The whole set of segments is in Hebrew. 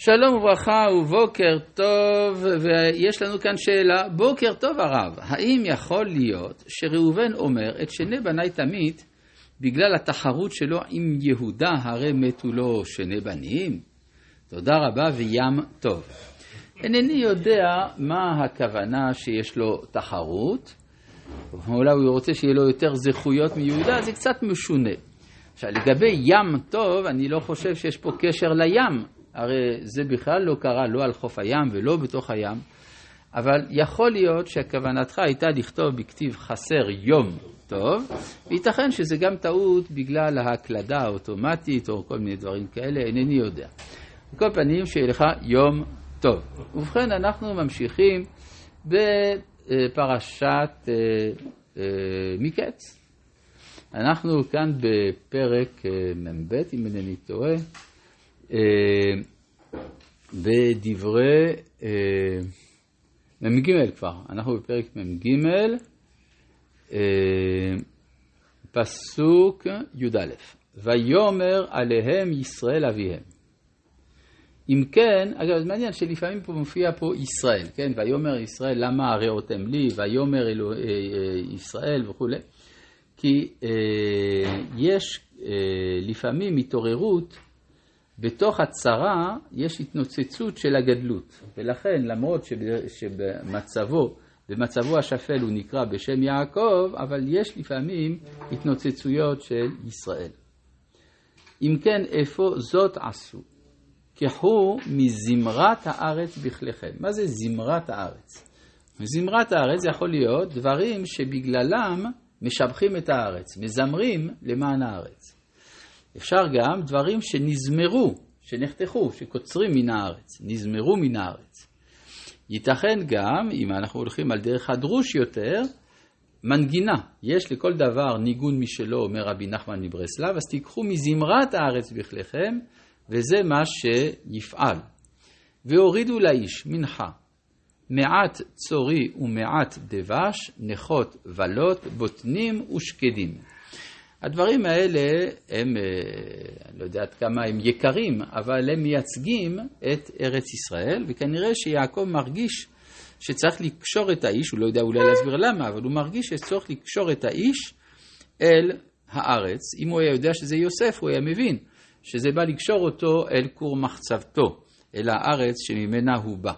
שלום וברכה ובוקר טוב, ויש לנו כאן שאלה, בוקר טוב הרב, האם יכול להיות שראובן אומר את שני בניי תמית בגלל התחרות שלו עם יהודה, הרי מתו לו שני בנים? תודה רבה וים טוב. אינני יודע מה הכוונה שיש לו תחרות, אולי הוא רוצה שיהיה לו יותר זכויות מיהודה, זה קצת משונה. עכשיו, לגבי ים טוב, אני לא חושב שיש פה קשר לים, הרי זה בכלל לא קרה לא על חוף הים ולא בתוך הים, אבל יכול להיות שכוונתך הייתה לכתוב בכתיב חסר יום טוב, וייתכן שזה גם טעות בגלל ההקלדה האוטומטית או כל מיני דברים כאלה, אינני יודע. בכל פנים, שיהיה לך יום טוב. ובכן, אנחנו ממשיכים בפרשת אה, אה, מקץ. אנחנו כאן בפרק אה, מ"ב, אם אינני טועה. אה, בדברי אה, מ"ג כבר, אנחנו בפרק מ"ג, אה, פסוק י"א: ויאמר עליהם ישראל אביהם. אם כן, אגב, זה מעניין שלפעמים פה מופיע פה ישראל, כן? ויאמר ישראל, למה הראותם לי? ויאמר אלוה, ישראל וכולי. כי אה, יש אה, לפעמים התעוררות בתוך הצרה יש התנוצצות של הגדלות, ולכן למרות שבמצבו, במצבו השפל הוא נקרא בשם יעקב, אבל יש לפעמים התנוצצויות של ישראל. אם כן, איפה זאת עשו? קחו מזמרת הארץ בכליכם. מה זה זמרת הארץ? זמרת הארץ יכול להיות דברים שבגללם משבחים את הארץ, מזמרים למען הארץ. אפשר גם דברים שנזמרו, שנחתכו, שקוצרים מן הארץ, נזמרו מן הארץ. ייתכן גם, אם אנחנו הולכים על דרך הדרוש יותר, מנגינה. יש לכל דבר ניגון משלו, אומר רבי נחמן מברסלב, אז תיקחו מזמרת הארץ בכליכם, וזה מה שיפעל. והורידו לאיש מנחה, מעט צורי ומעט דבש, נכות ולות, בוטנים ושקדים. הדברים האלה הם, אה, אני לא יודע עד כמה הם יקרים, אבל הם מייצגים את ארץ ישראל, וכנראה שיעקב מרגיש שצריך לקשור את האיש, הוא לא יודע אולי להסביר למה, אבל הוא מרגיש שצריך לקשור את האיש אל הארץ. אם הוא היה יודע שזה יוסף, הוא היה מבין שזה בא לקשור אותו אל כור מחצבתו, אל הארץ שממנה הוא בא.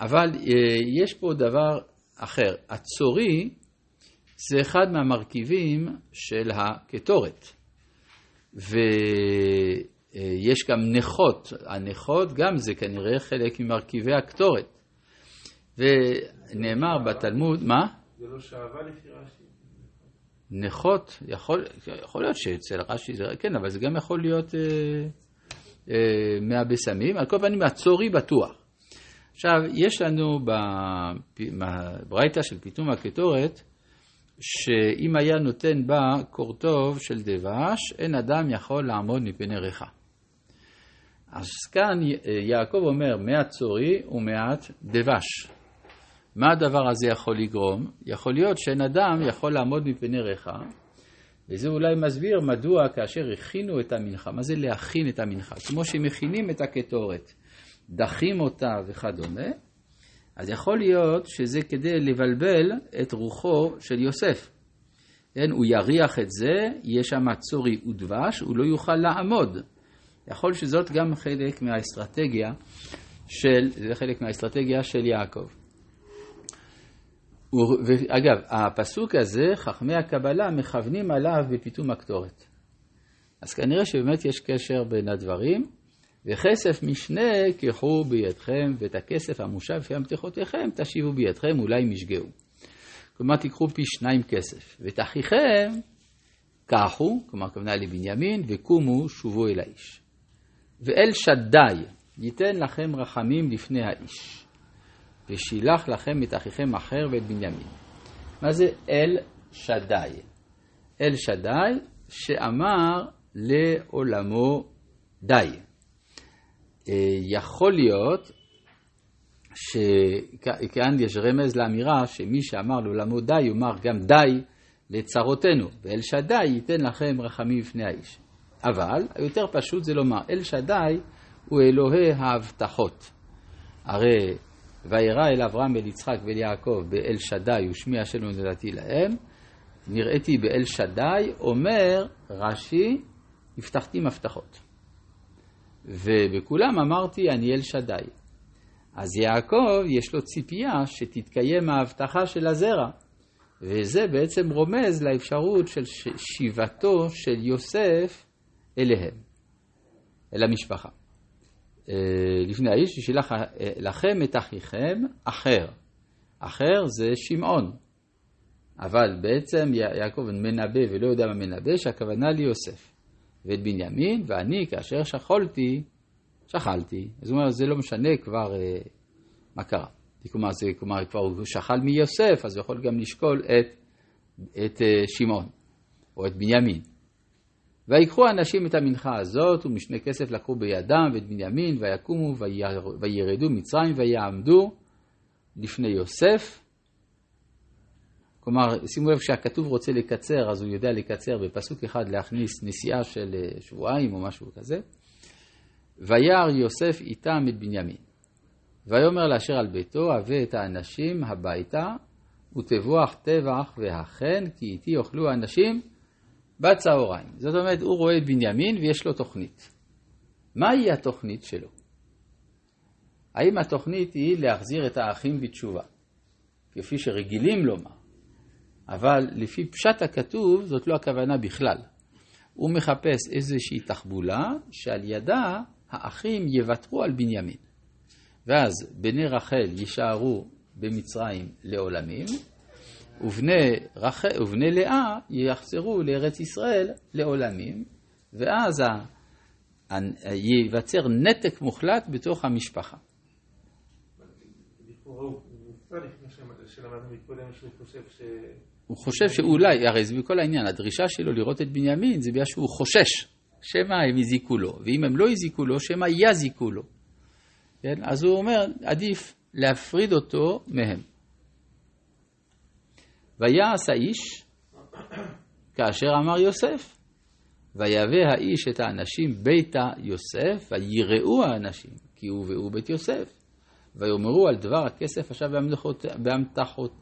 אבל אה, יש פה דבר אחר. הצורי זה אחד מהמרכיבים של הקטורת. ויש גם נכות, הנכות גם זה כנראה חלק ממרכיבי הקטורת. ונאמר בתלמוד, מה? זה לא שאהבה לפי רש"י. נכות, יכול, יכול להיות שאצל רש"י זה, כן, אבל זה גם יכול להיות אה, אה, מהבשמים. על כל פנים, הצורי בטוח. עכשיו, יש לנו בברייתא של פיתום הקטורת, שאם היה נותן בה קורטוב של דבש, אין אדם יכול לעמוד מפני ריחה. אז כאן יעקב אומר מעט צורי ומעט דבש. מה הדבר הזה יכול לגרום? יכול להיות שאין אדם יכול לעמוד מפני ריחה, וזה אולי מסביר מדוע כאשר הכינו את המנחה, מה זה להכין את המנחה? כמו שמכינים את הקטורת, דחים אותה וכדומה, אז יכול להיות שזה כדי לבלבל את רוחו של יוסף. כן, הוא יריח את זה, יהיה שם צורי ודבש, הוא לא יוכל לעמוד. יכול שזאת גם חלק מהאסטרטגיה של, זה חלק מהאסטרטגיה של יעקב. ואגב, הפסוק הזה, חכמי הקבלה מכוונים עליו בפיתום הקטורת. אז כנראה שבאמת יש קשר בין הדברים. וכסף משנה קחו בידכם, ואת הכסף המושב לפי המתיחותיכם תשיבו בידכם, אולי אם ישגעו. כלומר, תיקחו פי שניים כסף. ואת אחיכם קחו, כלומר, הכוונה לבנימין, וקומו, שובו אל האיש. ואל שדי ייתן לכם רחמים לפני האיש, ושילח לכם את אחיכם אחר ואת בנימין. מה זה אל שדי? אל שדי שאמר לעולמו די. אה, יכול להיות שכאן יש רמז לאמירה שמי שאמר לעולמו די, יאמר גם די לצרותינו, ואל שדי ייתן לכם רחמים בפני האיש. אבל היותר פשוט זה לומר, אל שדי הוא אלוהי ההבטחות. הרי וירא אל אברהם, אל יצחק ואל יעקב באל שדי ושמי השם נתתי להם, נראיתי באל שדי, אומר רש"י, הבטחתי מבטחות. ובכולם אמרתי אני אל שדי. אז יעקב יש לו ציפייה שתתקיים ההבטחה של הזרע, וזה בעצם רומז לאפשרות של שיבתו של יוסף אליהם, אל המשפחה. אה, לפני האיש ששילח אה, לכם את אחיכם אחר. אחר זה שמעון. אבל בעצם יעקב מנבא ולא יודע מה מנבא, שהכוונה ליוסף. ואת בנימין, ואני כאשר שכלתי, שכלתי. אז הוא אומר, זה לא משנה כבר אה, מה קרה. כלומר, זה, כלומר, כבר הוא שכל מיוסף, אז הוא יכול גם לשקול את, את אה, שמעון, או את בנימין. ויקחו אנשים את המנחה הזאת, ומשנה כסף לקחו בידם ואת בנימין, ויקומו וירדו מצרים, ויעמדו לפני יוסף. כלומר, שימו לב, כשהכתוב רוצה לקצר, אז הוא יודע לקצר בפסוק אחד להכניס נסיעה של אה, שבועיים או משהו כזה. וירא יוסף איתם את בנימין. ויאמר לאשר על ביתו, הבא את האנשים הביתה, ותבוח טבח והחן, כי איתי יאכלו האנשים בצהריים. זאת אומרת, הוא רואה את בנימין ויש לו תוכנית. מהי התוכנית שלו? האם התוכנית היא להחזיר את האחים בתשובה, כפי שרגילים לומר, אבל לפי פשט הכתוב זאת לא הכוונה בכלל. הוא מחפש איזושהי תחבולה שעל ידה האחים יוותרו על בנימין. ואז בני רחל יישארו במצרים לעולמים, ובני, רח... ובני לאה יחזרו לארץ ישראל לעולמים, ואז ה... ייווצר נתק מוחלט בתוך המשפחה. הוא חושב שאולי, הרי זה בכל העניין, הדרישה שלו לראות את בנימין זה בגלל שהוא חושש, שמא הם הזיקו לו, ואם הם לא הזיקו לו, שמא יזיקו לו. כן? אז הוא אומר, עדיף להפריד אותו מהם. ויעש האיש כאשר אמר יוסף. ויבא האיש את האנשים ביתה יוסף, ויראו האנשים, כי הוא והוא בית יוסף. ויאמרו על דבר הכסף עכשיו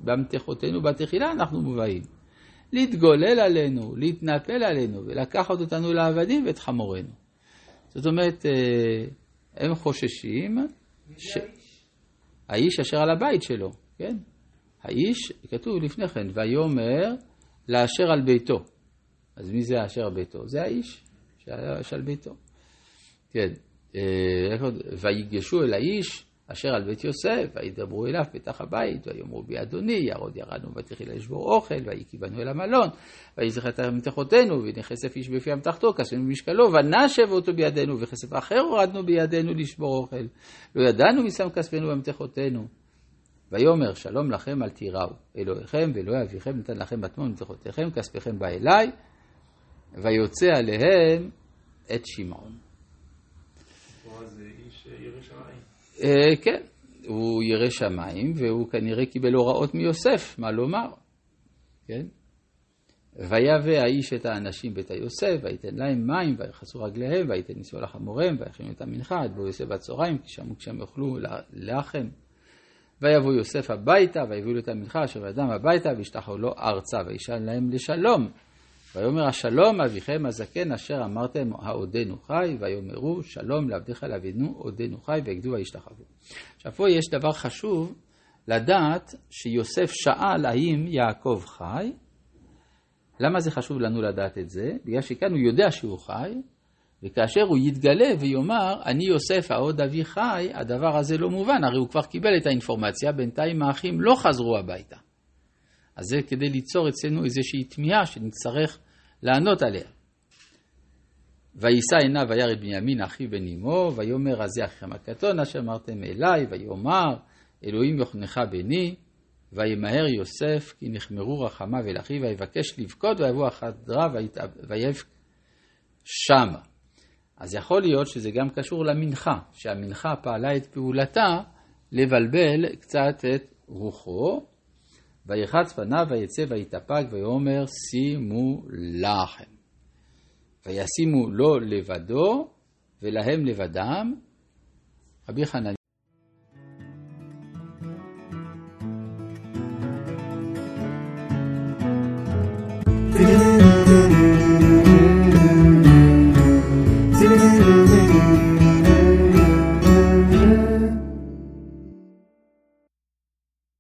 באמתחותינו בתחילה אנחנו מובאים. להתגולל עלינו, להתנפל עלינו, ולקחת אותנו לעבדים ואת חמורנו. זאת אומרת, אה, הם חוששים... ש... האיש אשר על הבית שלו, כן? האיש, כתוב לפני כן, ויאמר לאשר על ביתו. אז מי זה אשר על ביתו? זה האיש שעל ביתו. כן, אה, ויגשו אל האיש אשר על בית יוסף, וידברו אליו פתח הבית, ויאמרו בי אדוני, ירוד ירדנו ותחילה לשבור אוכל, ויהי בנו אל המלון, ויזכר את מתחותינו, והנה כסף איש בפי אמתחתו, כספנו במשקלו, ונשב אותו בידינו, וכסף אחר הורדנו בידינו לשבור אוכל. לא ידענו מי שם כספנו במתחותינו. ויאמר שלום לכם אל תיראו, אלוהיכם ואלוהי אביכם נתן לכם בתמון מתחותיכם, כספיכם בא אליי, ויוצא עליהם את שמעון. כן, הוא ירא שמיים, והוא כנראה קיבל הוראות מיוסף, מה לומר, כן? ויבא האיש את האנשים בית היוסף, ויתן להם מים, וירחצו רגליהם, ויתן ניסו לחמוריהם, ויכינו את המנחה, עד בוא יוסף בצהריים, כי שמעו כשהם יאכלו לחם. ויבוא יוסף הביתה, ויביאו לו את המנחה, אשר ידם הביתה, וישתחו לו ארצה, וישאל להם לשלום. ויאמר השלום אביכם הזקן אשר אמרתם העודנו חי, ויאמרו שלום לעבדיך לאבינו עודנו חי, ויגדו וישתחוו. עכשיו פה יש דבר חשוב לדעת שיוסף שאל האם יעקב חי. למה זה חשוב לנו לדעת את זה? בגלל שכאן הוא יודע שהוא חי, וכאשר הוא יתגלה ויאמר, אני יוסף העוד אבי חי, הדבר הזה לא מובן, הרי הוא כבר קיבל את האינפורמציה, בינתיים האחים לא חזרו הביתה. אז זה כדי ליצור אצלנו איזושהי תמיהה שנצטרך לענות עליה. ויישא עיניו וירא את בנימין אחיו בן אמו, ויאמר אז אחיכם הקטון אשר אמרתם אליי, ויאמר אלוהים יוכנך בני, וימהר יוסף כי נחמרו רחמיו אל אחיו, ויבקש לבכות ויבוא החדרה ויבק שמה. אז יכול להיות שזה גם קשור למנחה, שהמנחה פעלה את פעולתה לבלבל קצת את רוחו, ויחץ פניו ויצא ויתאפק ויאמר שימו לחם. וישימו לו לבדו ולהם לבדם, רבי חנניה